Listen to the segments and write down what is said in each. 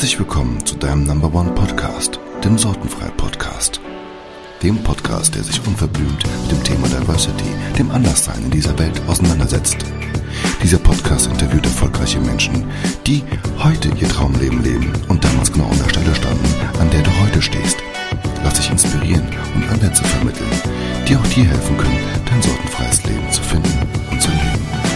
Herzlich willkommen zu deinem Number One Podcast, dem Sortenfrei Podcast. Dem Podcast, der sich unverblümt mit dem Thema Diversity, dem Anderssein in dieser Welt auseinandersetzt. Dieser Podcast interviewt erfolgreiche Menschen, die heute ihr Traumleben leben und damals genau an der Stelle standen, an der du heute stehst. Lass dich inspirieren und Ansätze vermitteln, die auch dir helfen können, dein sortenfreies Leben zu finden und zu leben.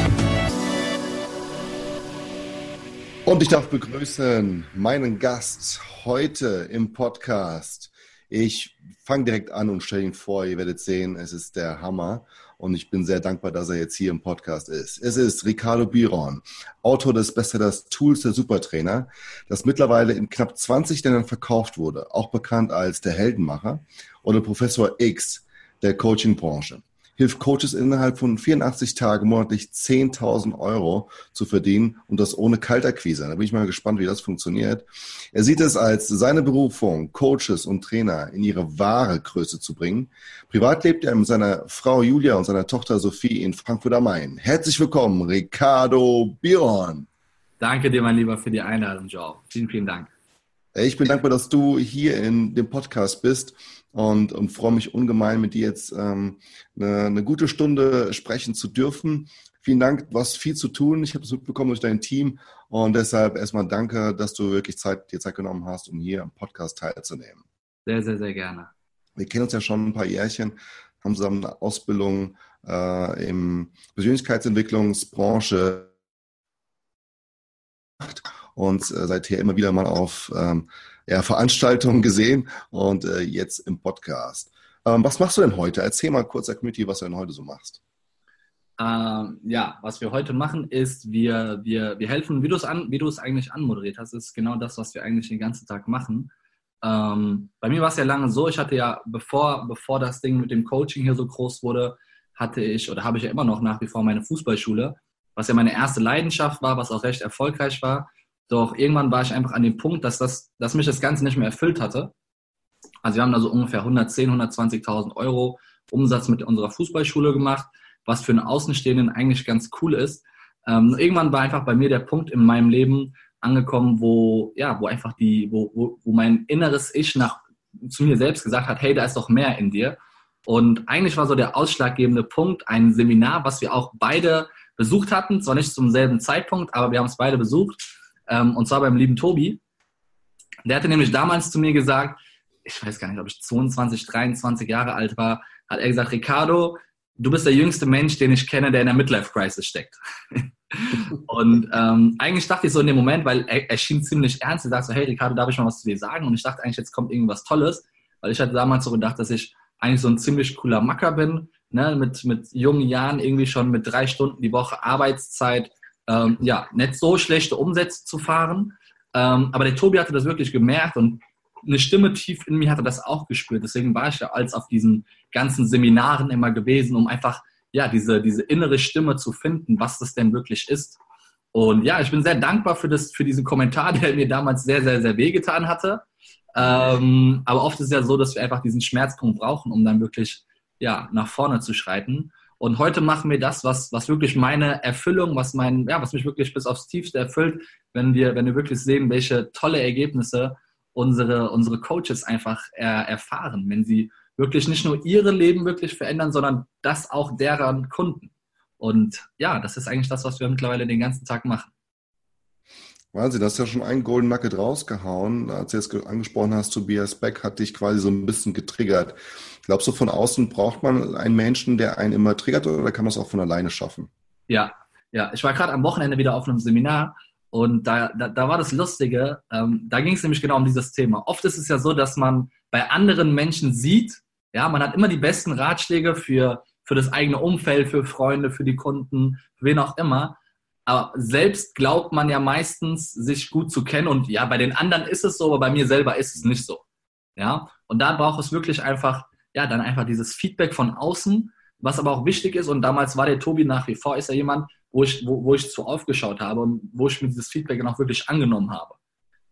Und ich darf begrüßen meinen Gast heute im Podcast. Ich fange direkt an und stelle ihn vor. Ihr werdet sehen, es ist der Hammer. Und ich bin sehr dankbar, dass er jetzt hier im Podcast ist. Es ist Ricardo Biron, Autor des Bestsellers Tools der Supertrainer, das mittlerweile in knapp 20 Ländern verkauft wurde, auch bekannt als der Heldenmacher oder Professor X der Coaching-Branche hilft Coaches innerhalb von 84 Tagen monatlich 10.000 Euro zu verdienen und das ohne Kaltakquise. Da bin ich mal gespannt, wie das funktioniert. Er sieht es als seine Berufung, Coaches und Trainer in ihre wahre Größe zu bringen. Privat lebt er mit seiner Frau Julia und seiner Tochter Sophie in Frankfurt am Main. Herzlich willkommen, Ricardo Biron. Danke dir, mein Lieber, für die Einladung, Joe. Vielen, vielen Dank. Ich bin dankbar, dass du hier in dem Podcast bist und, und freue mich ungemein, mit dir jetzt ähm, eine, eine gute Stunde sprechen zu dürfen. Vielen Dank, du hast viel zu tun. Ich habe es mitbekommen durch dein Team und deshalb erstmal danke, dass du wirklich Zeit, dir Zeit genommen hast, um hier am Podcast teilzunehmen. Sehr, sehr, sehr gerne. Wir kennen uns ja schon ein paar Jährchen, haben zusammen eine Ausbildung äh, im Persönlichkeitsentwicklungsbranche gemacht und äh, seither immer wieder mal auf ähm, ja, Veranstaltungen gesehen und äh, jetzt im Podcast. Ähm, was machst du denn heute? Erzähl mal kurz der Community, was du denn heute so machst. Ähm, ja, was wir heute machen, ist, wir, wir, wir helfen, wie du es an, eigentlich anmoderiert hast, ist genau das, was wir eigentlich den ganzen Tag machen. Ähm, bei mir war es ja lange so, ich hatte ja, bevor, bevor das Ding mit dem Coaching hier so groß wurde, hatte ich oder habe ich ja immer noch nach wie vor meine Fußballschule, was ja meine erste Leidenschaft war, was auch recht erfolgreich war. Doch irgendwann war ich einfach an dem Punkt, dass, das, dass mich das Ganze nicht mehr erfüllt hatte. Also wir haben da so ungefähr 110, 120.000 Euro Umsatz mit unserer Fußballschule gemacht, was für einen Außenstehenden eigentlich ganz cool ist. Ähm, irgendwann war einfach bei mir der Punkt in meinem Leben angekommen, wo, ja, wo einfach die, wo, wo, wo mein inneres Ich nach, zu mir selbst gesagt hat, hey, da ist doch mehr in dir. Und eigentlich war so der ausschlaggebende Punkt ein Seminar, was wir auch beide besucht hatten, zwar nicht zum selben Zeitpunkt, aber wir haben es beide besucht ähm, und zwar beim lieben Tobi. Der hatte nämlich damals zu mir gesagt, ich weiß gar nicht, ob ich 22, 23 Jahre alt war, hat er gesagt, Ricardo, du bist der jüngste Mensch, den ich kenne, der in der Midlife-Crisis steckt. und ähm, eigentlich dachte ich so in dem Moment, weil er, er schien ziemlich ernst, er sagt so, hey Ricardo, darf ich mal was zu dir sagen? Und ich dachte eigentlich, jetzt kommt irgendwas Tolles, weil ich hatte damals so gedacht, dass ich eigentlich so ein ziemlich cooler Macker bin, ne? mit, mit jungen Jahren irgendwie schon mit drei Stunden die Woche Arbeitszeit, ähm, ja, nicht so schlechte Umsätze zu fahren. Ähm, aber der Tobi hatte das wirklich gemerkt und eine Stimme tief in mir hatte das auch gespürt. Deswegen war ich ja als auf diesen ganzen Seminaren immer gewesen, um einfach ja diese, diese innere Stimme zu finden, was das denn wirklich ist. Und ja, ich bin sehr dankbar für, das, für diesen Kommentar, der mir damals sehr, sehr, sehr wehgetan hatte. Ähm, aber oft ist es ja so, dass wir einfach diesen Schmerzpunkt brauchen, um dann wirklich ja, nach vorne zu schreiten. Und heute machen wir das, was, was wirklich meine Erfüllung, was mein, ja, was mich wirklich bis aufs Tiefste erfüllt, wenn wir, wenn wir wirklich sehen, welche tolle Ergebnisse unsere, unsere Coaches einfach er, erfahren, wenn sie wirklich nicht nur ihre Leben wirklich verändern, sondern das auch deren Kunden. Und ja, das ist eigentlich das, was wir mittlerweile den ganzen Tag machen. Wahnsinn, du hast ja schon einen Golden Nugget rausgehauen. Als du jetzt angesprochen hast, Tobias Beck hat dich quasi so ein bisschen getriggert. Glaubst du, von außen braucht man einen Menschen, der einen immer triggert oder kann man es auch von alleine schaffen? Ja, ja. Ich war gerade am Wochenende wieder auf einem Seminar und da, da, da war das Lustige, ähm, da ging es nämlich genau um dieses Thema. Oft ist es ja so, dass man bei anderen Menschen sieht, ja, man hat immer die besten Ratschläge für, für das eigene Umfeld, für Freunde, für die Kunden, für wen auch immer. Aber selbst glaubt man ja meistens, sich gut zu kennen. Und ja, bei den anderen ist es so, aber bei mir selber ist es nicht so. Ja, und da braucht es wirklich einfach, ja, dann einfach dieses Feedback von außen, was aber auch wichtig ist. Und damals war der Tobi nach wie vor, ist er jemand, wo ich, wo, wo ich zu aufgeschaut habe und wo ich mir dieses Feedback dann auch wirklich angenommen habe.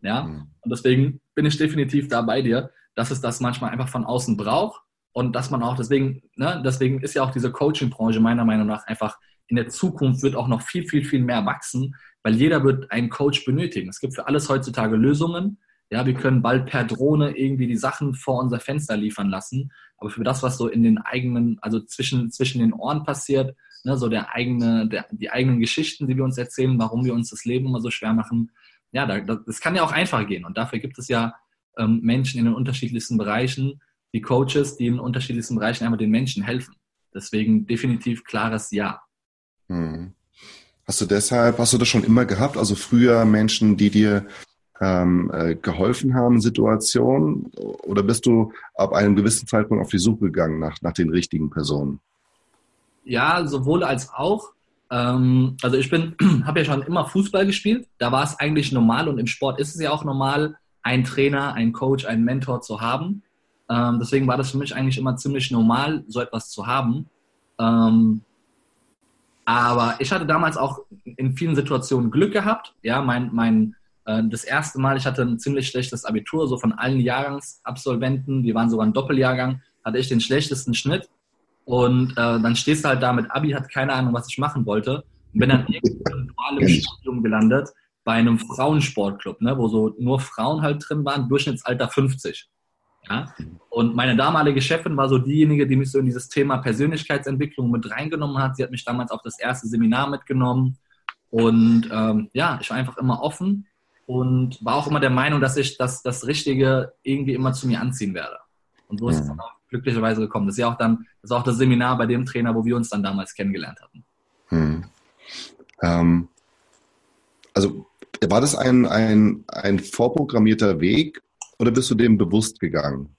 Ja, mhm. und deswegen bin ich definitiv da bei dir, dass es das manchmal einfach von außen braucht und dass man auch, deswegen, ne, deswegen ist ja auch diese Coaching-Branche meiner Meinung nach einfach in der Zukunft wird auch noch viel, viel, viel mehr wachsen, weil jeder wird einen Coach benötigen. Es gibt für alles heutzutage Lösungen. Ja, wir können bald per Drohne irgendwie die Sachen vor unser Fenster liefern lassen. Aber für das, was so in den eigenen, also zwischen, zwischen den Ohren passiert, ne, so der eigene, der, die eigenen Geschichten, die wir uns erzählen, warum wir uns das Leben immer so schwer machen, ja, da, das kann ja auch einfach gehen. Und dafür gibt es ja ähm, Menschen in den unterschiedlichsten Bereichen, die Coaches, die in unterschiedlichsten Bereichen einfach den Menschen helfen. Deswegen definitiv klares Ja. Hm. Hast du deshalb, hast du das schon immer gehabt? Also früher Menschen, die dir ähm, äh, geholfen haben, Situationen? Oder bist du ab einem gewissen Zeitpunkt auf die Suche gegangen nach, nach den richtigen Personen? Ja, sowohl als auch. Ähm, also ich bin, habe ja schon immer Fußball gespielt. Da war es eigentlich normal und im Sport ist es ja auch normal, einen Trainer, einen Coach, einen Mentor zu haben. Ähm, deswegen war das für mich eigentlich immer ziemlich normal, so etwas zu haben. Ähm, aber ich hatte damals auch in vielen Situationen Glück gehabt. Ja, mein, mein, das erste Mal, ich hatte ein ziemlich schlechtes Abitur, so von allen Jahrgangsabsolventen, wir waren sogar ein Doppeljahrgang, hatte ich den schlechtesten Schnitt. Und äh, dann stehst du halt da mit Abi, hat keine Ahnung, was ich machen wollte. Und bin dann irgendwie im Studium gelandet bei einem Frauensportclub, ne, wo so nur Frauen halt drin waren, Durchschnittsalter 50. Ja? Und meine damalige Chefin war so diejenige, die mich so in dieses Thema Persönlichkeitsentwicklung mit reingenommen hat. Sie hat mich damals auf das erste Seminar mitgenommen. Und ähm, ja, ich war einfach immer offen und war auch immer der Meinung, dass ich das, das Richtige irgendwie immer zu mir anziehen werde. Und so ist es dann auch glücklicherweise gekommen. Das ist ja auch dann, das ist auch das Seminar bei dem Trainer, wo wir uns dann damals kennengelernt hatten. Hm. Ähm, also war das ein, ein, ein vorprogrammierter Weg oder bist du dem bewusst gegangen?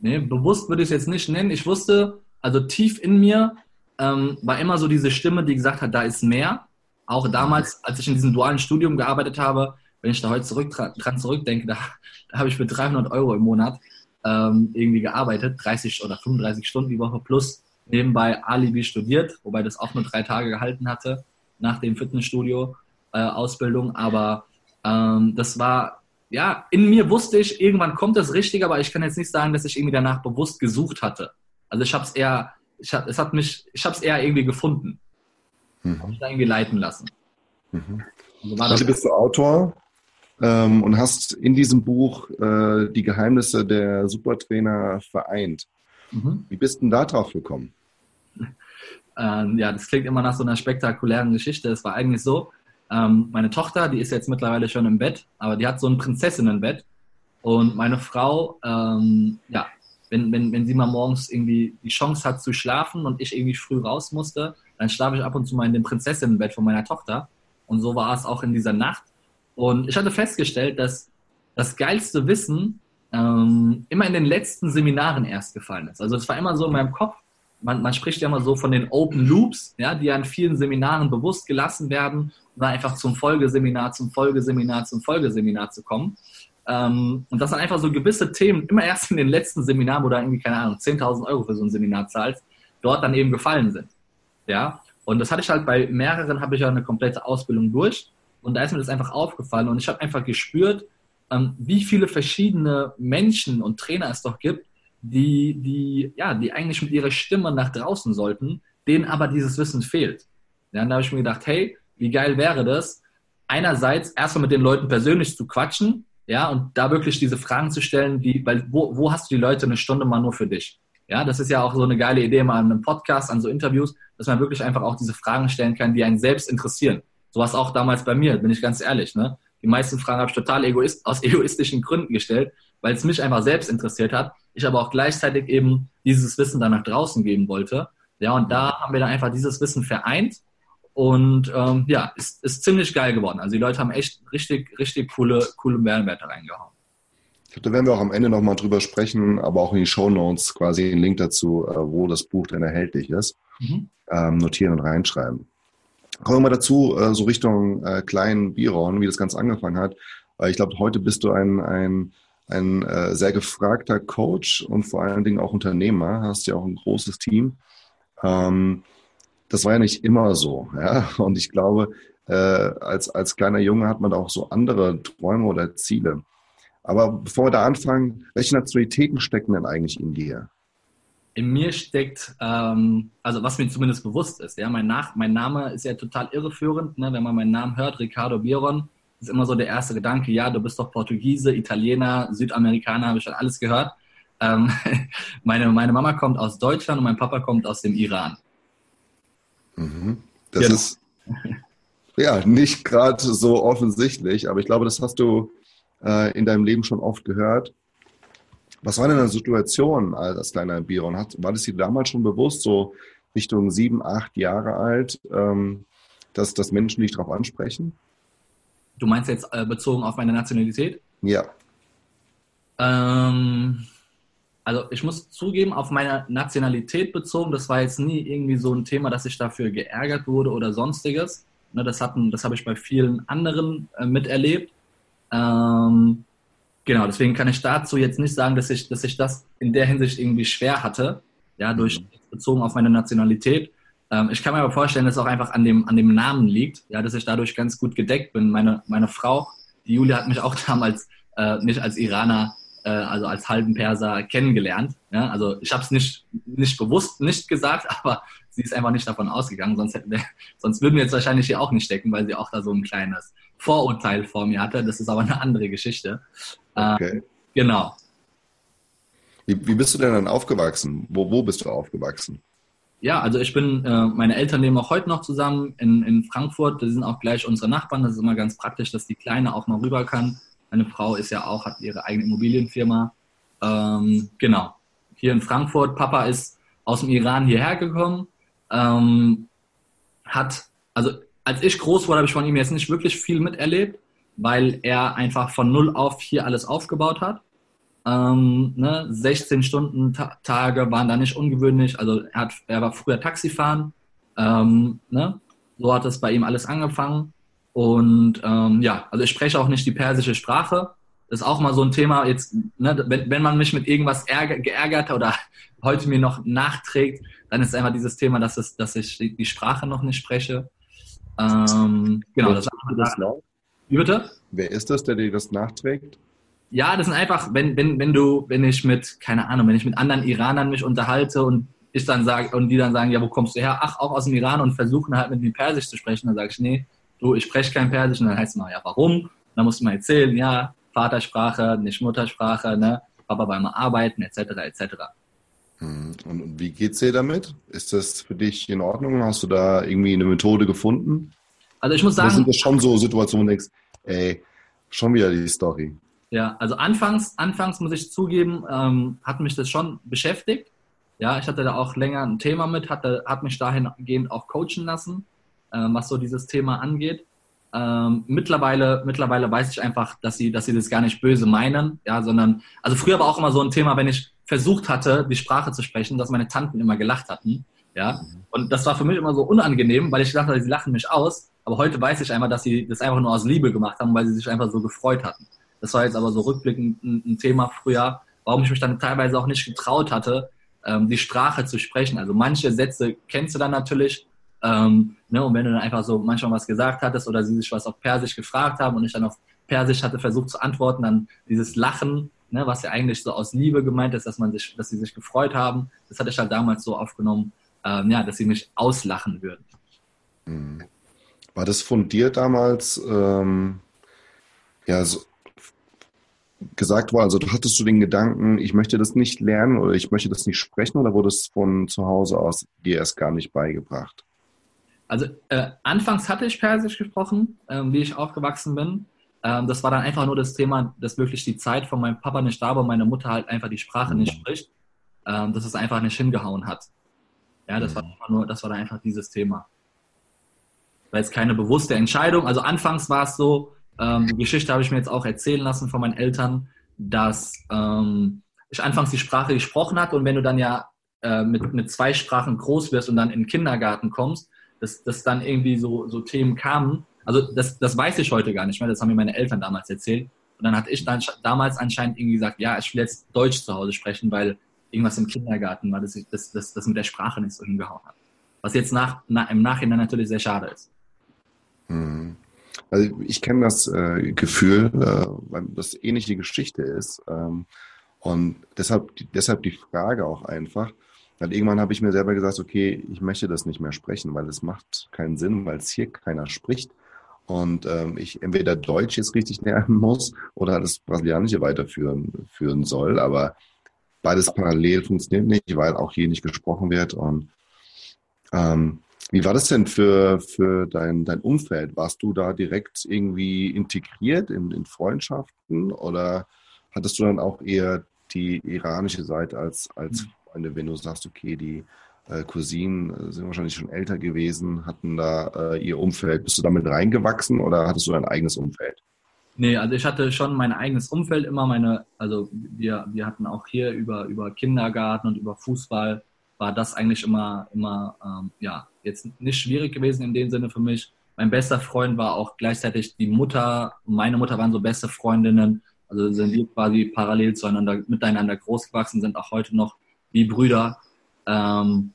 Nee, bewusst würde ich es jetzt nicht nennen. Ich wusste, also tief in mir ähm, war immer so diese Stimme, die gesagt hat, da ist mehr. Auch damals, als ich in diesem dualen Studium gearbeitet habe, wenn ich da heute zurück, dran zurückdenke, da, da habe ich für 300 Euro im Monat ähm, irgendwie gearbeitet, 30 oder 35 Stunden die Woche plus nebenbei Alibi studiert, wobei das auch nur drei Tage gehalten hatte nach dem Fitnessstudio äh, Ausbildung. Aber ähm, das war ja, in mir wusste ich, irgendwann kommt das Richtige, aber ich kann jetzt nicht sagen, dass ich irgendwie danach bewusst gesucht hatte. Also ich habe es eher, ich hab, es hat mich, ich habe es eher irgendwie gefunden. Mhm. Habe mich da irgendwie leiten lassen. Mhm. Also, also bist du Autor ähm, und hast in diesem Buch äh, die Geheimnisse der Supertrainer vereint. Mhm. Wie bist du denn da drauf gekommen? Ähm, ja, das klingt immer nach so einer spektakulären Geschichte. Es war eigentlich so, ähm, meine Tochter, die ist jetzt mittlerweile schon im Bett, aber die hat so ein Prinzessinnenbett. Und meine Frau, ähm, ja, wenn, wenn, wenn sie mal morgens irgendwie die Chance hat zu schlafen und ich irgendwie früh raus musste, dann schlafe ich ab und zu mal in dem Prinzessinnenbett von meiner Tochter. Und so war es auch in dieser Nacht. Und ich hatte festgestellt, dass das geilste Wissen ähm, immer in den letzten Seminaren erst gefallen ist. Also es war immer so in meinem Kopf, man, man spricht ja immer so von den Open Loops, ja, die an vielen Seminaren bewusst gelassen werden, um dann einfach zum Folgeseminar, zum Folgeseminar, zum Folgeseminar zu kommen. Ähm, und dass dann einfach so gewisse Themen immer erst in den letzten Seminaren, wo du irgendwie, keine Ahnung, 10.000 Euro für so ein Seminar zahlst, dort dann eben gefallen sind. Ja, und das hatte ich halt bei mehreren, habe ich ja eine komplette Ausbildung durch. Und da ist mir das einfach aufgefallen und ich habe einfach gespürt, ähm, wie viele verschiedene Menschen und Trainer es doch gibt, die, die, ja, die eigentlich mit ihrer Stimme nach draußen sollten, denen aber dieses Wissen fehlt. Ja, da habe ich mir gedacht, hey, wie geil wäre das, einerseits erstmal mit den Leuten persönlich zu quatschen, ja, und da wirklich diese Fragen zu stellen, wie, weil wo, wo hast du die Leute eine Stunde mal nur für dich? Ja, das ist ja auch so eine geile Idee mal an einem Podcast, an so Interviews, dass man wirklich einfach auch diese Fragen stellen kann, die einen selbst interessieren. So war es auch damals bei mir, bin ich ganz ehrlich. Ne? Die meisten Fragen habe ich total egoist, aus egoistischen Gründen gestellt, weil es mich einfach selbst interessiert hat ich aber auch gleichzeitig eben dieses Wissen dann nach draußen geben wollte. Ja, und da haben wir dann einfach dieses Wissen vereint und ähm, ja, ist, ist ziemlich geil geworden. Also die Leute haben echt richtig, richtig coole, coole Mehrwerte reingehauen. Da werden wir auch am Ende nochmal drüber sprechen, aber auch in die Show Notes quasi einen Link dazu, äh, wo das Buch dann erhältlich ist. Mhm. Ähm, notieren und reinschreiben. Kommen wir mal dazu, äh, so Richtung äh, kleinen Biron, wie das Ganze angefangen hat. Ich glaube, heute bist du ein, ein ein äh, sehr gefragter Coach und vor allen Dingen auch Unternehmer, hast ja auch ein großes Team. Ähm, das war ja nicht immer so. Ja? Und ich glaube, äh, als, als kleiner Junge hat man auch so andere Träume oder Ziele. Aber bevor wir da anfangen, welche Nationalitäten stecken denn eigentlich in dir? in mir steckt, ähm, also was mir zumindest bewusst ist. Ja, mein, Nach mein Name ist ja total irreführend. Ne? Wenn man meinen Namen hört, Ricardo Biron, ist immer so der erste Gedanke, ja, du bist doch Portugiese, Italiener, Südamerikaner, habe ich schon alles gehört. Ähm, meine, meine Mama kommt aus Deutschland und mein Papa kommt aus dem Iran. Mhm. Das genau. ist ja nicht gerade so offensichtlich, aber ich glaube, das hast du äh, in deinem Leben schon oft gehört. Was war denn eine Situation als kleiner Biron? Hat, war das dir damals schon bewusst, so Richtung sieben, acht Jahre alt, ähm, dass, dass Menschen dich darauf ansprechen? Du meinst jetzt äh, bezogen auf meine Nationalität? Ja. Ähm, also ich muss zugeben, auf meine Nationalität bezogen, das war jetzt nie irgendwie so ein Thema, dass ich dafür geärgert wurde oder sonstiges. Ne, das, hatten, das habe ich bei vielen anderen äh, miterlebt. Ähm, genau, deswegen kann ich dazu jetzt nicht sagen, dass ich, dass ich das in der Hinsicht irgendwie schwer hatte, ja, durch mhm. bezogen auf meine Nationalität. Ähm, ich kann mir aber vorstellen, dass es auch einfach an dem, an dem Namen liegt, ja, dass ich dadurch ganz gut gedeckt bin. Meine, meine Frau, die Julia, hat mich auch damals äh, nicht als Iraner, äh, also als halben Perser kennengelernt. Ja? Also ich habe es nicht, nicht bewusst nicht gesagt, aber sie ist einfach nicht davon ausgegangen, sonst, hätten wir, sonst würden wir jetzt wahrscheinlich hier auch nicht stecken, weil sie auch da so ein kleines Vorurteil vor mir hatte. Das ist aber eine andere Geschichte. Äh, okay. Äh, genau. Wie, wie bist du denn dann aufgewachsen? Wo, wo bist du aufgewachsen? Ja, also ich bin, äh, meine Eltern leben auch heute noch zusammen in, in Frankfurt. Das sind auch gleich unsere Nachbarn. Das ist immer ganz praktisch, dass die Kleine auch mal rüber kann. Meine Frau ist ja auch, hat ihre eigene Immobilienfirma. Ähm, genau. Hier in Frankfurt. Papa ist aus dem Iran hierher gekommen. Ähm, hat, also als ich groß wurde, habe ich von ihm jetzt nicht wirklich viel miterlebt, weil er einfach von null auf hier alles aufgebaut hat. Ähm, ne, 16 Stunden Ta Tage waren da nicht ungewöhnlich. Also er, hat, er war früher Taxifahren. Ähm, ne? So hat es bei ihm alles angefangen. Und ähm, ja, also ich spreche auch nicht die persische Sprache. Das ist auch mal so ein Thema. Jetzt, ne, wenn, wenn man mich mit irgendwas ärger, geärgert oder heute mir noch nachträgt, dann ist einfach dieses Thema, dass, es, dass ich die Sprache noch nicht spreche. Ähm, genau, das, das Wie bitte? Wer ist das, der dir das nachträgt? Ja, das sind einfach, wenn, wenn, wenn du, wenn ich mit, keine Ahnung, wenn ich mit anderen Iranern mich unterhalte und ich dann sage, und die dann sagen, ja, wo kommst du her? Ach, auch aus dem Iran und versuchen halt mit mir Persisch zu sprechen, dann sage ich, nee, du, ich spreche kein Persisch und dann heißt es mal, ja, warum? Und dann musst du mal erzählen, ja, Vatersprache, nicht Muttersprache, ne, Papa beim Arbeiten, etc., etc. Hm, und wie geht's dir damit? Ist das für dich in Ordnung? Hast du da irgendwie eine Methode gefunden? Also ich muss sagen. Oder sind das schon so Situationen, wo du denkst, ey, schon wieder die Story? Ja, also anfangs, anfangs muss ich zugeben, ähm, hat mich das schon beschäftigt. Ja, ich hatte da auch länger ein Thema mit, hatte, hat mich dahingehend auch coachen lassen, ähm, was so dieses Thema angeht. Ähm, mittlerweile, mittlerweile weiß ich einfach, dass sie, dass sie das gar nicht böse meinen, ja, sondern, also früher war auch immer so ein Thema, wenn ich versucht hatte, die Sprache zu sprechen, dass meine Tanten immer gelacht hatten, ja. Und das war für mich immer so unangenehm, weil ich dachte, sie lachen mich aus. Aber heute weiß ich einfach, dass sie das einfach nur aus Liebe gemacht haben, weil sie sich einfach so gefreut hatten. Das war jetzt aber so rückblickend ein, Thema früher, warum ich mich dann teilweise auch nicht getraut hatte, ähm, die Sprache zu sprechen. Also manche Sätze kennst du dann natürlich, ähm, ne, und wenn du dann einfach so manchmal was gesagt hattest oder sie sich was auf Persisch gefragt haben und ich dann auf Persisch hatte versucht zu antworten, dann dieses Lachen, ne, was ja eigentlich so aus Liebe gemeint ist, dass man sich, dass sie sich gefreut haben, das hatte ich halt damals so aufgenommen, ähm, ja, dass sie mich auslachen würden. Hm. War das von dir damals ähm, ja so gesagt worden, also hattest du den Gedanken, ich möchte das nicht lernen oder ich möchte das nicht sprechen oder wurde es von zu Hause aus dir erst gar nicht beigebracht? Also äh, anfangs hatte ich Persisch gesprochen, äh, wie ich aufgewachsen bin. Ähm, das war dann einfach nur das Thema, dass wirklich die Zeit von meinem Papa nicht da war und meine Mutter halt einfach die Sprache nicht mhm. spricht, ähm, dass es einfach nicht hingehauen hat. Ja, das mhm. war nur, das war dann einfach dieses Thema. Weil es keine bewusste Entscheidung. Also anfangs war es so, ähm, die Geschichte habe ich mir jetzt auch erzählen lassen von meinen Eltern, dass ähm, ich anfangs die Sprache gesprochen hatte und wenn du dann ja äh, mit, mit zwei Sprachen groß wirst und dann in den Kindergarten kommst, dass, dass dann irgendwie so, so Themen kamen. Also das, das weiß ich heute gar nicht mehr, das haben mir meine Eltern damals erzählt. Und dann hatte ich dann damals anscheinend irgendwie gesagt, ja, ich will jetzt Deutsch zu Hause sprechen, weil irgendwas im Kindergarten war, dass ich das, das, das mit der Sprache nicht so hingehauen hat. Was jetzt nach, na, im Nachhinein natürlich sehr schade ist. Mhm. Also ich kenne das äh, Gefühl, äh, weil das ähnliche Geschichte ist. Ähm, und deshalb, deshalb die Frage auch einfach, Weil irgendwann habe ich mir selber gesagt, okay, ich möchte das nicht mehr sprechen, weil es macht keinen Sinn, weil es hier keiner spricht und ähm, ich entweder Deutsch jetzt richtig lernen muss oder das Brasilianische weiterführen führen soll. Aber beides parallel funktioniert nicht, weil auch hier nicht gesprochen wird. Und ähm, wie war das denn für, für dein, dein Umfeld? Warst du da direkt irgendwie integriert in, in Freundschaften oder hattest du dann auch eher die iranische Seite als, als hm. Freunde, wenn du sagst, okay, die Cousinen äh, sind wahrscheinlich schon älter gewesen, hatten da äh, ihr Umfeld. Bist du damit reingewachsen oder hattest du dein eigenes Umfeld? Nee, also ich hatte schon mein eigenes Umfeld immer meine, also wir, wir hatten auch hier über, über Kindergarten und über Fußball war das eigentlich immer, immer, ähm, ja, jetzt nicht schwierig gewesen in dem Sinne für mich. Mein bester Freund war auch gleichzeitig die Mutter, meine Mutter waren so beste Freundinnen, also sind wir quasi parallel zueinander, miteinander groß gewachsen, sind auch heute noch wie Brüder. Ähm,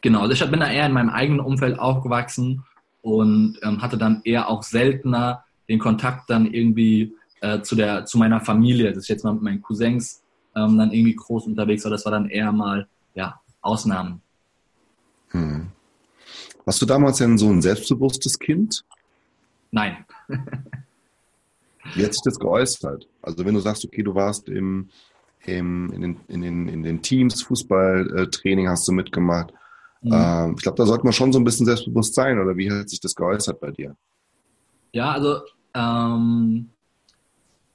genau, also ich bin da eher in meinem eigenen Umfeld aufgewachsen und ähm, hatte dann eher auch seltener den Kontakt dann irgendwie äh, zu, der, zu meiner Familie. Das ist jetzt mal mit meinen Cousins ähm, dann irgendwie groß unterwegs, aber das war dann eher mal, ja, Ausnahmen. Hm. Warst du damals denn so ein selbstbewusstes Kind? Nein. Wie hat sich das geäußert? Also wenn du sagst, okay, du warst im, im, in, den, in, den, in den Teams, Fußballtraining hast du mitgemacht. Mhm. Ähm, ich glaube, da sollte man schon so ein bisschen selbstbewusst sein, oder wie hat sich das geäußert bei dir? Ja, also, ähm,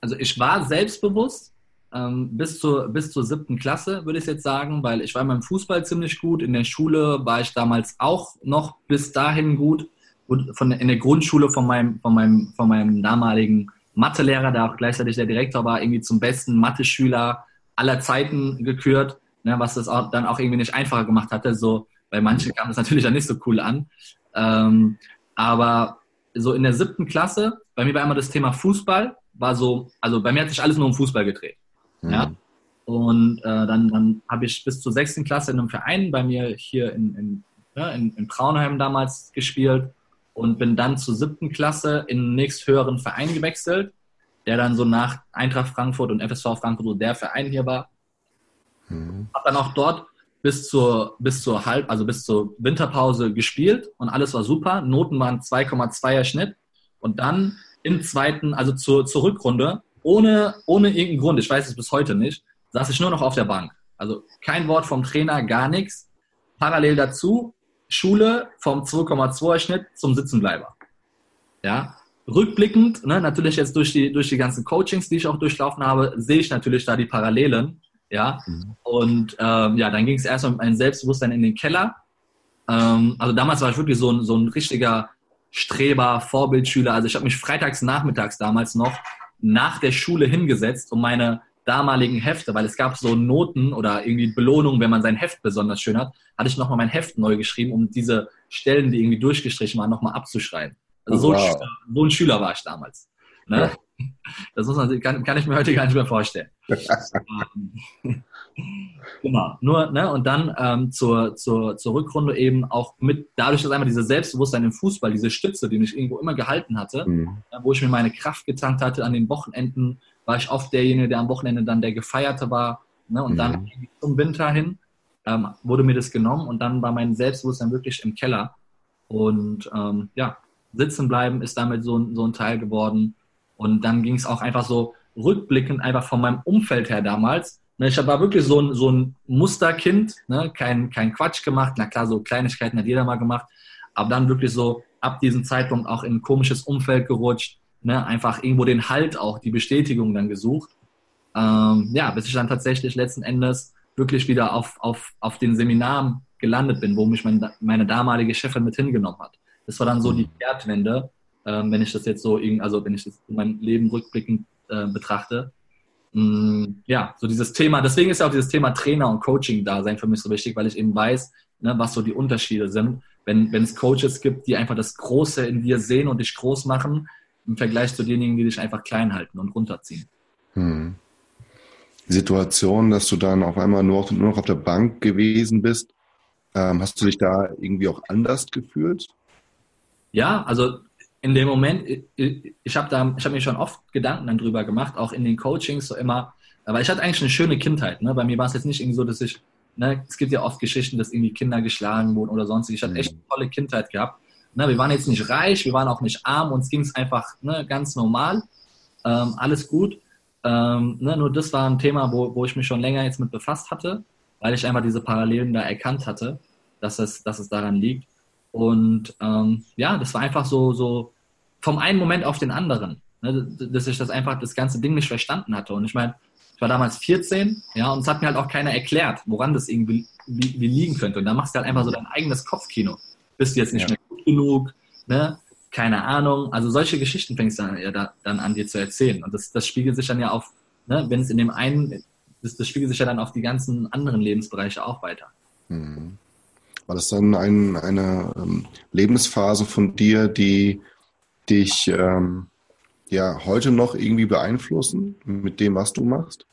also ich war selbstbewusst ähm, bis, zur, bis zur siebten Klasse, würde ich jetzt sagen, weil ich war beim Fußball ziemlich gut. In der Schule war ich damals auch noch bis dahin gut. Und von, in der Grundschule von meinem, von meinem, von meinem damaligen Mathelehrer, der auch gleichzeitig der Direktor war, irgendwie zum besten Mathe-Schüler aller Zeiten gekürt, ne, was das auch, dann auch irgendwie nicht einfacher gemacht hatte. So, bei manchen kam das natürlich dann nicht so cool an. Ähm, aber so in der siebten Klasse, bei mir war immer das Thema Fußball, war so, also bei mir hat sich alles nur um Fußball gedreht. Mhm. Ja. Und äh, dann, dann habe ich bis zur sechsten Klasse in einem Verein bei mir hier in, in, ja, in, in Braunheim damals gespielt und bin dann zur siebten Klasse in den nächsthöheren Verein gewechselt der dann so nach Eintracht Frankfurt und FSV Frankfurt so der Verein hier war. Mhm. Hab dann auch dort bis zur, bis zur Halb, also bis zur Winterpause gespielt und alles war super. Noten waren 2,2er Schnitt. Und dann im zweiten, also zur, zur Rückrunde, ohne, ohne irgendeinen Grund, ich weiß es bis heute nicht, saß ich nur noch auf der Bank. Also kein Wort vom Trainer, gar nichts. Parallel dazu Schule vom 2,2er Schnitt zum Sitzenbleiber. Ja, rückblickend, ne, natürlich jetzt durch die, durch die ganzen Coachings, die ich auch durchlaufen habe, sehe ich natürlich da die Parallelen. Ja, mhm. und ähm, ja, dann ging es erstmal mit meinem Selbstbewusstsein in den Keller. Ähm, also damals war ich wirklich so ein, so ein richtiger Streber, Vorbildschüler. Also ich habe mich freitags nachmittags damals noch nach der Schule hingesetzt, um meine damaligen Hefte, weil es gab so Noten oder irgendwie Belohnungen, wenn man sein Heft besonders schön hat, hatte ich nochmal mein Heft neu geschrieben, um diese Stellen, die irgendwie durchgestrichen waren, nochmal abzuschreiben. Also wow. so, so, ein Schüler war ich damals. Ne? Ja. Das muss man, kann, kann ich mir heute gar nicht mehr vorstellen. genau, nur, ne, und dann ähm, zur, zur, zur Rückrunde eben auch mit, dadurch, dass einmal diese Selbstbewusstsein im Fußball, diese Stütze, die mich irgendwo immer gehalten hatte, mhm. ja, wo ich mir meine Kraft getankt hatte an den Wochenenden, war ich oft derjenige, der am Wochenende dann der Gefeierte war. Ne, und mhm. dann zum Winter hin ähm, wurde mir das genommen und dann war mein Selbstbewusstsein wirklich im Keller. Und ähm, ja, sitzen bleiben ist damit so, so ein Teil geworden. Und dann ging es auch einfach so rückblickend einfach von meinem Umfeld her damals. Ne, ich war wirklich so ein, so ein Musterkind, ne? kein, kein Quatsch gemacht. Na klar, so Kleinigkeiten hat jeder mal gemacht. Aber dann wirklich so ab diesem Zeitpunkt auch in ein komisches Umfeld gerutscht. Ne? Einfach irgendwo den Halt auch, die Bestätigung dann gesucht. Ähm, ja, bis ich dann tatsächlich letzten Endes wirklich wieder auf, auf, auf den Seminaren gelandet bin, wo mich mein, meine damalige Chefin mit hingenommen hat. Das war dann so die. Kehrtwende, ähm, wenn ich das jetzt so, also wenn ich das in meinem Leben rückblickend äh, betrachte. Mm, ja, so dieses Thema, deswegen ist ja auch dieses Thema Trainer und Coaching-Dasein für mich so wichtig, weil ich eben weiß, ne, was so die Unterschiede sind. Wenn, wenn es Coaches gibt, die einfach das Große in dir sehen und dich groß machen, im Vergleich zu denjenigen, die dich einfach klein halten und runterziehen. Hm. Situation, dass du dann auf einmal nur, nur noch auf der Bank gewesen bist, ähm, hast du dich da irgendwie auch anders gefühlt? Ja, also in dem Moment, ich, habe da, ich habe mir schon oft Gedanken dann drüber gemacht, auch in den Coachings so immer, aber ich hatte eigentlich eine schöne Kindheit. Ne? Bei mir war es jetzt nicht irgendwie so, dass ich Ne? Es gibt ja oft Geschichten, dass irgendwie Kinder geschlagen wurden oder sonst. Ich hatte echt eine tolle Kindheit gehabt. Ne? Wir waren jetzt nicht reich, wir waren auch nicht arm, uns ging es einfach ne, ganz normal. Ähm, alles gut. Ähm, ne? Nur das war ein Thema, wo, wo ich mich schon länger jetzt mit befasst hatte, weil ich einfach diese Parallelen da erkannt hatte, dass es, dass es daran liegt. Und ähm, ja, das war einfach so, so vom einen Moment auf den anderen, ne? dass ich das einfach das ganze Ding nicht verstanden hatte. Und ich meine, ich war damals 14, ja, und es hat mir halt auch keiner erklärt, woran das irgendwie wie, wie liegen könnte. Und da machst du halt einfach so dein eigenes Kopfkino. Bist du jetzt nicht ja. mehr gut genug, ne? Keine Ahnung. Also solche Geschichten fängst du dann, ja, da, dann an dir zu erzählen. Und das, das spiegelt sich dann ja auf, ne, wenn es in dem einen, das, das spiegelt sich ja dann auf die ganzen anderen Lebensbereiche auch weiter. Mhm. War das dann ein, eine ähm, Lebensphase von dir, die dich ähm, ja heute noch irgendwie beeinflussen mit dem, was du machst?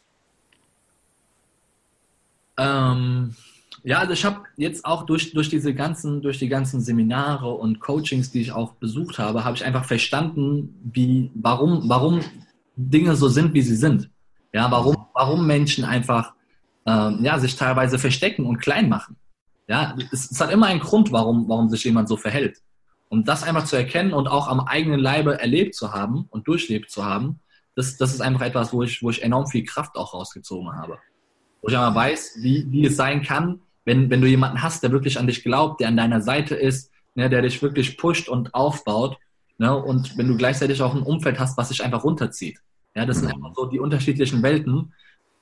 Ähm, ja, also ich habe jetzt auch durch, durch diese ganzen, durch die ganzen Seminare und Coachings, die ich auch besucht habe, habe ich einfach verstanden, wie, warum, warum Dinge so sind, wie sie sind. Ja, warum, warum Menschen einfach ähm, ja, sich teilweise verstecken und klein machen. Ja, es, es hat immer einen Grund, warum, warum sich jemand so verhält. Und das einfach zu erkennen und auch am eigenen Leibe erlebt zu haben und durchlebt zu haben, das, das ist einfach etwas, wo ich, wo ich enorm viel Kraft auch rausgezogen habe. Wo ich einmal weiß, wie, wie es sein kann, wenn, wenn du jemanden hast, der wirklich an dich glaubt, der an deiner Seite ist, ne, der dich wirklich pusht und aufbaut. Ne, und wenn du gleichzeitig auch ein Umfeld hast, was sich einfach runterzieht. Ja, das sind einfach so die unterschiedlichen Welten.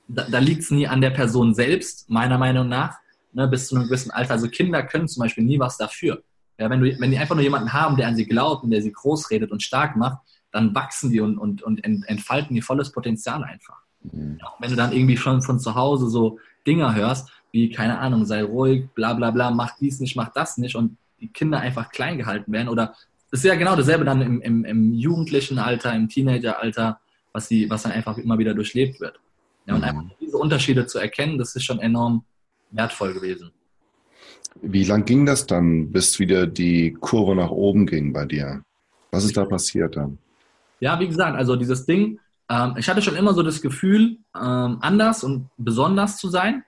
Da, da liegt es nie an der Person selbst, meiner Meinung nach, ne, bis zu einem gewissen Alter. Also Kinder können zum Beispiel nie was dafür. Ja, wenn, du, wenn die einfach nur jemanden haben, der an sie glaubt und der sie groß redet und stark macht, dann wachsen die und, und, und entfalten ihr volles Potenzial einfach. Mhm. Ja, wenn du dann irgendwie schon von zu Hause so Dinger hörst, wie, keine Ahnung, sei ruhig, bla bla bla, mach dies nicht, mach das nicht und die Kinder einfach klein gehalten werden oder das ist ja genau dasselbe dann im, im, im jugendlichen Alter, im Teenageralter, was, die, was dann einfach immer wieder durchlebt wird. Ja, und mhm. einfach diese Unterschiede zu erkennen, das ist schon enorm wertvoll gewesen. Wie lang ging das dann, bis wieder die Kurve nach oben ging bei dir? Was ist da passiert dann? Ja, wie gesagt, also dieses Ding, ähm, ich hatte schon immer so das Gefühl, ähm, anders und besonders zu sein.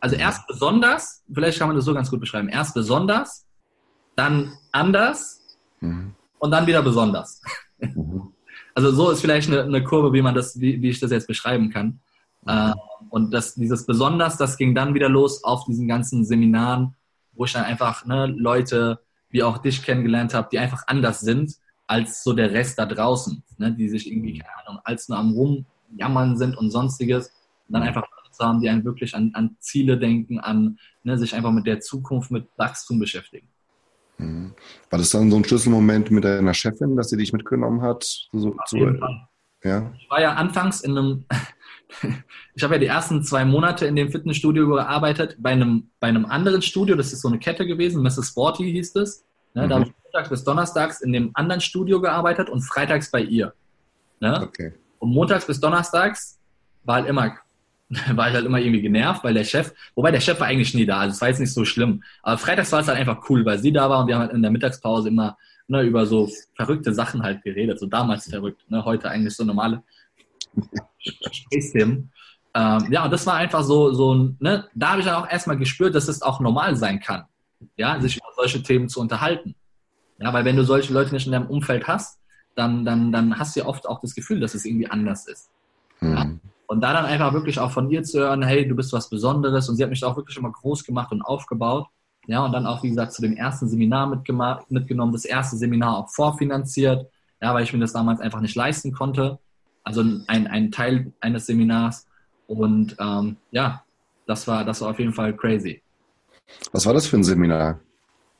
Also mhm. erst besonders, vielleicht kann man das so ganz gut beschreiben, erst besonders, dann anders mhm. und dann wieder besonders. Mhm. Also so ist vielleicht eine, eine, Kurve, wie man das, wie, wie ich das jetzt beschreiben kann. Mhm. Und das, dieses besonders, das ging dann wieder los auf diesen ganzen Seminaren, wo ich dann einfach ne, Leute wie auch dich kennengelernt habe, die einfach anders sind als so der Rest da draußen, ne, die sich irgendwie, keine Ahnung, als nur am Rumjammern sind und sonstiges. Und dann einfach Leute zu haben, die einen wirklich an, an Ziele denken, an ne, sich einfach mit der Zukunft, mit Wachstum beschäftigen. Mhm. War das dann so ein Schlüsselmoment mit deiner Chefin, dass sie dich mitgenommen hat? So, Fall. Ja. Ich war ja anfangs in einem, ich habe ja die ersten zwei Monate in dem Fitnessstudio gearbeitet, bei einem, bei einem anderen Studio, das ist so eine Kette gewesen, Mrs. Sporty hieß es. Ne, mhm. Da habe ich montags bis donnerstags in dem anderen Studio gearbeitet und freitags bei ihr. Ne? Okay. Und montags bis donnerstags war halt immer, war ich halt immer irgendwie genervt, weil der Chef, wobei der Chef war eigentlich nie da, also es war jetzt nicht so schlimm. Aber freitags war es halt einfach cool, weil sie da war und wir haben halt in der Mittagspause immer ne, über so verrückte Sachen halt geredet, so damals verrückt, ne, heute eigentlich so normale Späßchen. Ähm, ja, und das war einfach so, so ne, da habe ich dann auch erstmal gespürt, dass es auch normal sein kann, ja, sich über solche Themen zu unterhalten. Ja, weil wenn du solche Leute nicht in deinem Umfeld hast, dann, dann, dann hast du ja oft auch das Gefühl, dass es irgendwie anders ist. Mhm. Ja? Und da dann einfach wirklich auch von ihr zu hören, hey, du bist was Besonderes und sie hat mich auch wirklich immer groß gemacht und aufgebaut. Ja, und dann auch, wie gesagt, zu dem ersten Seminar mitgenommen, das erste Seminar auch vorfinanziert, ja, weil ich mir das damals einfach nicht leisten konnte. Also ein, ein Teil eines Seminars. Und ähm, ja, das war, das war auf jeden Fall crazy. Was war das für ein Seminar?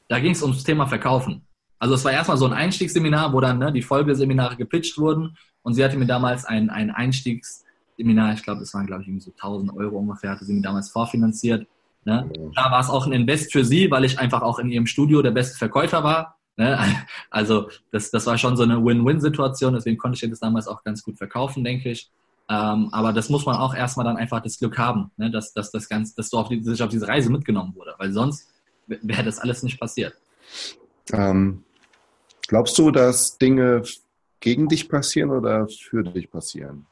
Da ging es ums Thema Verkaufen. Also es war erstmal so ein Einstiegsseminar, wo dann ne, die Folgeseminare gepitcht wurden. Und sie hatte mir damals ein, ein Einstiegsseminar, ich glaube, das waren, glaube ich, irgendwie so 1000 Euro ungefähr, hatte sie mir damals vorfinanziert. Ne? Da war es auch ein Invest für sie, weil ich einfach auch in ihrem Studio der beste Verkäufer war. Ne? Also das, das war schon so eine Win-Win-Situation, deswegen konnte ich das damals auch ganz gut verkaufen, denke ich. Ähm, aber das muss man auch erstmal dann einfach das Glück haben, ne? dass, dass das Ganze, dass du auf die, sich auf diese Reise mitgenommen wurde, weil sonst wäre das alles nicht passiert. Ähm, glaubst du, dass Dinge gegen dich passieren oder für dich passieren?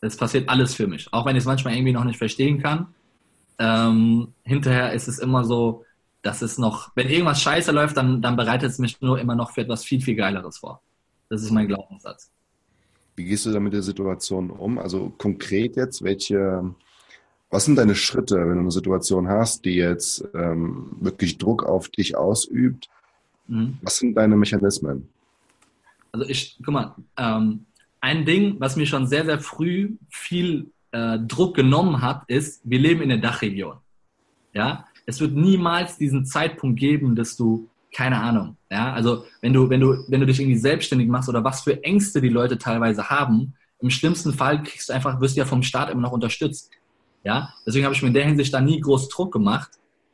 Es passiert alles für mich, auch wenn ich es manchmal irgendwie noch nicht verstehen kann ähm, hinterher ist es immer so, dass es noch, wenn irgendwas scheiße läuft, dann, dann bereitet es mich nur immer noch für etwas viel, viel Geileres vor. Das ist mein Glaubenssatz. Wie gehst du da mit der Situation um? Also konkret jetzt, welche, was sind deine Schritte, wenn du eine Situation hast, die jetzt ähm, wirklich Druck auf dich ausübt? Mhm. Was sind deine Mechanismen? Also ich, guck mal, ähm, ein Ding, was mir schon sehr, sehr früh viel äh, Druck genommen hat, ist, wir leben in der Dachregion. Ja, es wird niemals diesen Zeitpunkt geben, dass du keine Ahnung. Ja, also wenn du, wenn du, wenn du dich irgendwie selbstständig machst oder was für Ängste die Leute teilweise haben, im schlimmsten Fall kriegst du einfach, wirst du ja vom Staat immer noch unterstützt. Ja, deswegen habe ich mir in der Hinsicht da nie groß Druck gemacht,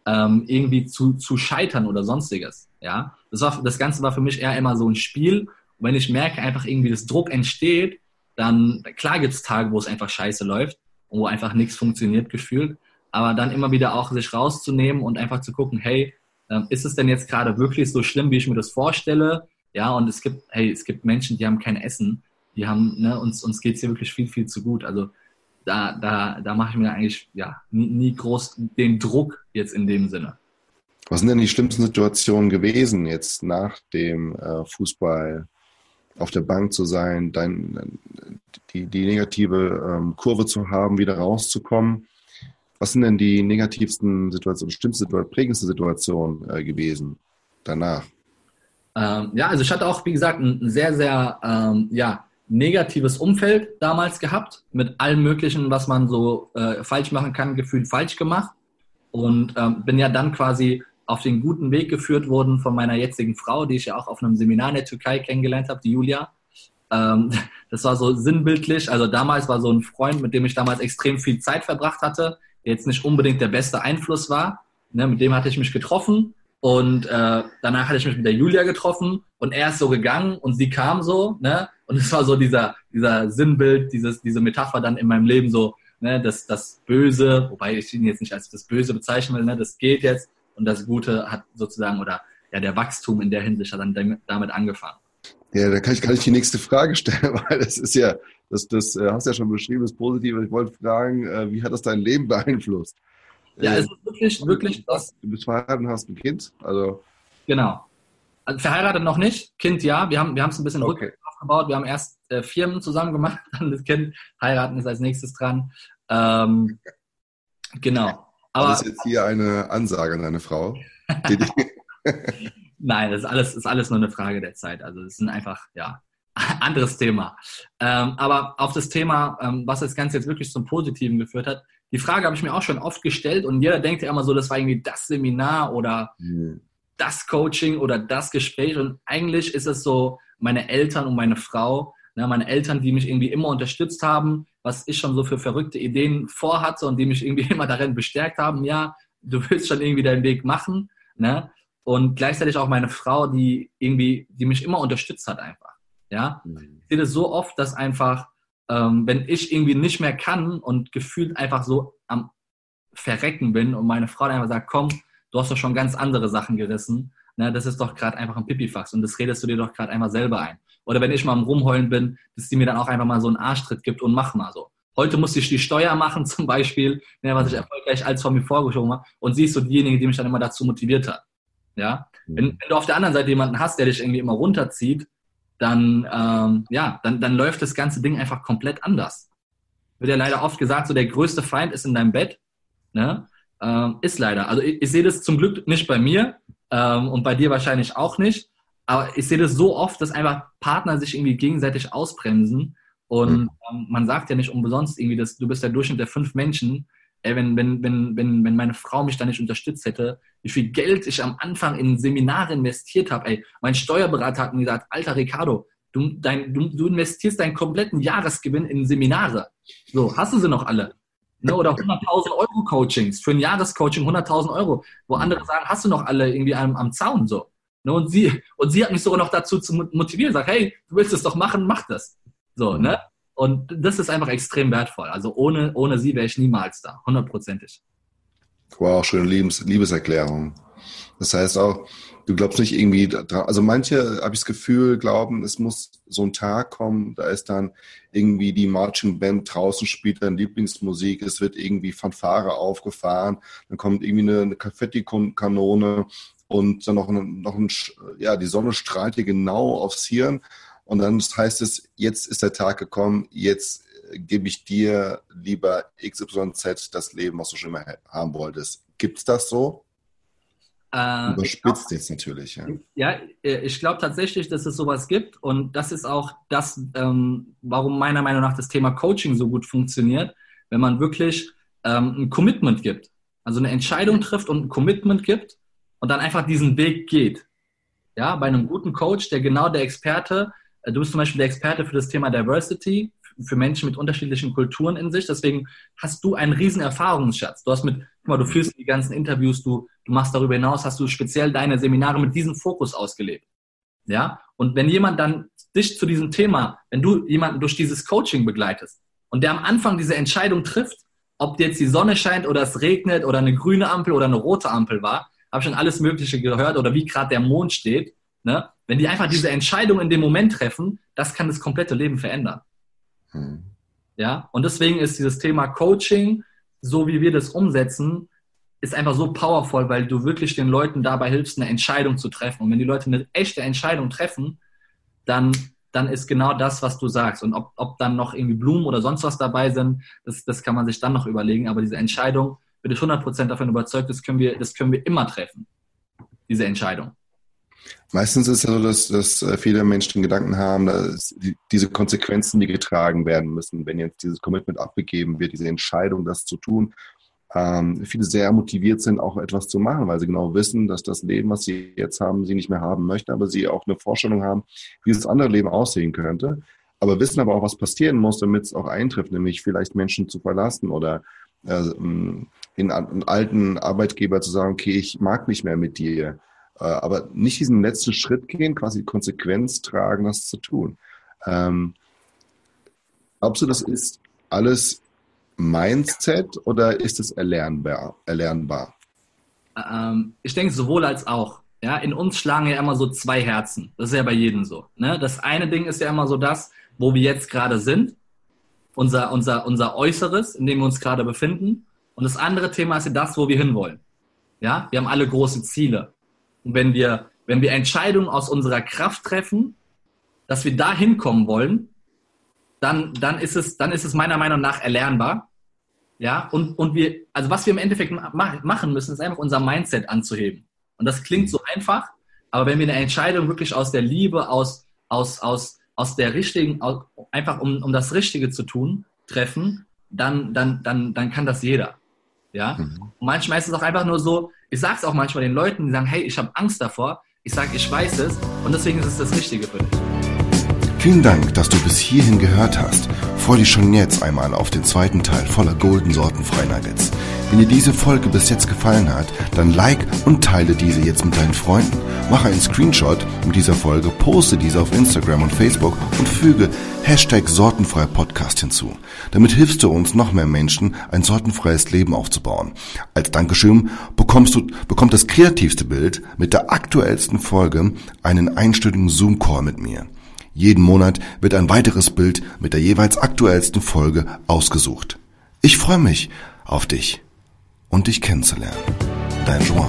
ähm, irgendwie zu, zu scheitern oder sonstiges. Ja, das war, das Ganze war für mich eher immer so ein Spiel. Und wenn ich merke, einfach irgendwie, dass Druck entsteht, dann, klar gibt es Tage, wo es einfach scheiße läuft und wo einfach nichts funktioniert gefühlt. Aber dann immer wieder auch sich rauszunehmen und einfach zu gucken, hey, ähm, ist es denn jetzt gerade wirklich so schlimm, wie ich mir das vorstelle? Ja, und es gibt, hey, es gibt Menschen, die haben kein Essen, die haben, ne, uns, uns geht es hier wirklich viel, viel zu gut. Also da, da, da mache ich mir eigentlich ja, nie, nie groß den Druck jetzt in dem Sinne. Was sind denn die schlimmsten Situationen gewesen, jetzt nach dem äh, Fußball auf der Bank zu sein, dein, die, die negative ähm, Kurve zu haben, wieder rauszukommen? Was sind denn die negativsten Situationen, schlimmste, prägendste Situationen äh, gewesen danach? Ähm, ja, also ich hatte auch, wie gesagt, ein sehr, sehr ähm, ja, negatives Umfeld damals gehabt, mit allem Möglichen, was man so äh, falsch machen kann, gefühlt falsch gemacht. Und ähm, bin ja dann quasi auf den guten Weg geführt worden von meiner jetzigen Frau, die ich ja auch auf einem Seminar in der Türkei kennengelernt habe, die Julia. Ähm, das war so sinnbildlich. Also damals war so ein Freund, mit dem ich damals extrem viel Zeit verbracht hatte jetzt nicht unbedingt der beste Einfluss war. Ne, mit dem hatte ich mich getroffen und äh, danach hatte ich mich mit der Julia getroffen und er ist so gegangen und sie kam so, ne? Und es war so dieser, dieser Sinnbild, dieses, diese Metapher dann in meinem Leben so, ne, das, das Böse, wobei ich ihn jetzt nicht als das Böse bezeichnen will, ne, das geht jetzt und das Gute hat sozusagen, oder ja, der Wachstum in der Hinsicht hat dann damit angefangen. Ja, da kann ich, kann ich die nächste Frage stellen, weil das ist ja, das, das äh, hast du ja schon beschrieben, das Positive. Ich wollte fragen, äh, wie hat das dein Leben beeinflusst? Ja, es ist wirklich, wirklich das. Du bist verheiratet und hast ein Kind, also. Genau. Also verheiratet noch nicht, Kind ja. Wir haben wir es ein bisschen okay. aufgebaut. Wir haben erst äh, Firmen zusammen gemacht, dann das Kind. Heiraten ist als nächstes dran. Ähm, genau. Aber das ist jetzt hier eine Ansage an deine Frau. Nein, das ist alles, ist alles nur eine Frage der Zeit. Also es sind einfach, ja, anderes Thema. Ähm, aber auf das Thema, ähm, was das Ganze jetzt wirklich zum Positiven geführt hat, die Frage habe ich mir auch schon oft gestellt und jeder denkt ja immer so, das war irgendwie das Seminar oder mhm. das Coaching oder das Gespräch und eigentlich ist es so, meine Eltern und meine Frau, ne, meine Eltern, die mich irgendwie immer unterstützt haben, was ich schon so für verrückte Ideen vorhatte und die mich irgendwie immer darin bestärkt haben, ja, du willst schon irgendwie deinen Weg machen, ne? Und gleichzeitig auch meine Frau, die irgendwie, die mich immer unterstützt hat einfach. Ja, mhm. ich sehe das so oft, dass einfach, ähm, wenn ich irgendwie nicht mehr kann und gefühlt einfach so am Verrecken bin und meine Frau einfach sagt, komm, du hast doch schon ganz andere Sachen gerissen, ne, das ist doch gerade einfach ein Pipifax und das redest du dir doch gerade einmal selber ein. Oder wenn ich mal am Rumheulen bin, dass die mir dann auch einfach mal so einen Arschtritt gibt und mach mal so. Heute musste ich die Steuer machen zum Beispiel, ne, was ich erfolgreich als von mir vorgeschoben habe und sie ist so diejenige, die mich dann immer dazu motiviert hat. Ja, wenn, wenn du auf der anderen Seite jemanden hast, der dich irgendwie immer runterzieht, dann, ähm, ja, dann, dann läuft das ganze Ding einfach komplett anders. Wird ja leider oft gesagt, so der größte Feind ist in deinem Bett. Ne? Ähm, ist leider. Also ich, ich sehe das zum Glück nicht bei mir ähm, und bei dir wahrscheinlich auch nicht. Aber ich sehe das so oft, dass einfach Partner sich irgendwie gegenseitig ausbremsen. Und mhm. ähm, man sagt ja nicht umsonst irgendwie, dass du bist der Durchschnitt der fünf Menschen, ey, wenn, wenn, wenn, wenn, wenn meine Frau mich da nicht unterstützt hätte, wie viel Geld ich am Anfang in Seminare investiert habe. Mein Steuerberater hat mir gesagt, alter Ricardo, du, dein, du, du investierst deinen kompletten Jahresgewinn in Seminare. So, hast du sie noch alle? Ne, oder 100.000 Euro Coachings, für ein Jahrescoaching 100.000 Euro, wo andere sagen, hast du noch alle irgendwie am, am Zaun so. Ne, und, sie, und sie hat mich sogar noch dazu zu motivieren, sagt, hey, du willst es doch machen, mach das. So, ne? Und das ist einfach extrem wertvoll. Also ohne, ohne sie wäre ich niemals da, hundertprozentig. Wow, schöne Liebes Liebeserklärung. Das heißt auch, Du glaubst nicht irgendwie. Also manche, habe ich das Gefühl, glauben, es muss so ein Tag kommen, da ist dann irgendwie die Marching Band draußen, spielt dann Lieblingsmusik, es wird irgendwie Fanfare aufgefahren, dann kommt irgendwie eine, eine Konfetti-Kanone und dann noch, ein, noch ein, ja, die Sonne strahlt dir genau aufs Hirn und dann heißt es, jetzt ist der Tag gekommen, jetzt gebe ich dir lieber XYZ das Leben, was du schon immer haben wolltest. Gibt es das so? Äh, Überspitzt jetzt natürlich. Ja, ja äh, ich glaube tatsächlich, dass es sowas gibt und das ist auch das, ähm, warum meiner Meinung nach das Thema Coaching so gut funktioniert, wenn man wirklich ähm, ein Commitment gibt. Also eine Entscheidung trifft und ein Commitment gibt und dann einfach diesen Weg geht. Ja, bei einem guten Coach, der genau der Experte, äh, du bist zum Beispiel der Experte für das Thema Diversity, für Menschen mit unterschiedlichen Kulturen in sich. Deswegen hast du einen riesen Erfahrungsschatz. Du hast mit, guck mal, du führst die ganzen Interviews, du, du machst darüber hinaus, hast du speziell deine Seminare mit diesem Fokus ausgelebt. Ja? Und wenn jemand dann dich zu diesem Thema, wenn du jemanden durch dieses Coaching begleitest und der am Anfang diese Entscheidung trifft, ob jetzt die Sonne scheint oder es regnet oder eine grüne Ampel oder eine rote Ampel war, habe schon alles Mögliche gehört oder wie gerade der Mond steht. Ne? Wenn die einfach diese Entscheidung in dem Moment treffen, das kann das komplette Leben verändern. Mhm. Ja, und deswegen ist dieses Thema Coaching, so wie wir das umsetzen, ist einfach so powerful, weil du wirklich den Leuten dabei hilfst, eine Entscheidung zu treffen. Und wenn die Leute eine echte Entscheidung treffen, dann, dann ist genau das, was du sagst. Und ob, ob dann noch irgendwie Blumen oder sonst was dabei sind, das, das kann man sich dann noch überlegen. Aber diese Entscheidung, bin ich 100% davon überzeugt, das können wir, das können wir immer treffen. Diese Entscheidung. Meistens ist es so, dass, dass äh, viele Menschen den Gedanken haben, dass die, diese Konsequenzen, die getragen werden müssen, wenn jetzt dieses Commitment abgegeben wird, diese Entscheidung, das zu tun. Ähm, viele sehr motiviert sind, auch etwas zu machen, weil sie genau wissen, dass das Leben, was sie jetzt haben, sie nicht mehr haben möchten, aber sie auch eine Vorstellung haben, wie das andere Leben aussehen könnte. Aber wissen aber auch, was passieren muss, damit es auch eintrifft, nämlich vielleicht Menschen zu verlassen oder äh, in, in alten Arbeitgeber zu sagen, okay, ich mag nicht mehr mit dir äh, aber nicht diesen letzten Schritt gehen, quasi Konsequenz tragen, das zu tun. Ähm, glaubst du, das ist alles Mindset oder ist es erlernbar? erlernbar? Ähm, ich denke sowohl als auch. Ja, in uns schlagen ja immer so zwei Herzen. Das ist ja bei jedem so. Ne? Das eine Ding ist ja immer so das, wo wir jetzt gerade sind, unser, unser, unser Äußeres, in dem wir uns gerade befinden. Und das andere Thema ist ja das, wo wir hinwollen. Ja, wir haben alle große Ziele. Und wenn wir, wenn wir Entscheidungen aus unserer Kraft treffen, dass wir da hinkommen wollen, dann, dann, ist es, dann ist es meiner Meinung nach erlernbar. Ja, und, und wir, also was wir im Endeffekt machen müssen, ist einfach unser Mindset anzuheben. Und das klingt so einfach, aber wenn wir eine Entscheidung wirklich aus der Liebe, aus, aus, aus, aus der richtigen, aus, einfach um, um das Richtige zu tun, treffen, dann, dann, dann, dann kann das jeder. Ja? Mhm. Und manchmal ist es auch einfach nur so, ich sage es auch manchmal den Leuten, die sagen, hey, ich habe Angst davor. Ich sage, ich weiß es und deswegen ist es das Richtige für dich. Vielen Dank, dass du bis hierhin gehört hast. Freu dich schon jetzt einmal auf den zweiten Teil voller Golden Sorten Freinuggets. Wenn dir diese Folge bis jetzt gefallen hat, dann like und teile diese jetzt mit deinen Freunden. Mache einen Screenshot mit dieser Folge, poste diese auf Instagram und Facebook und füge Hashtag Sortenfreier Podcast hinzu. Damit hilfst du uns, noch mehr Menschen ein sortenfreies Leben aufzubauen. Als Dankeschön bekommst du, bekommt das kreativste Bild mit der aktuellsten Folge einen einstündigen Zoom-Call mit mir. Jeden Monat wird ein weiteres Bild mit der jeweils aktuellsten Folge ausgesucht. Ich freue mich auf dich und dich kennenzulernen. Dein Joao.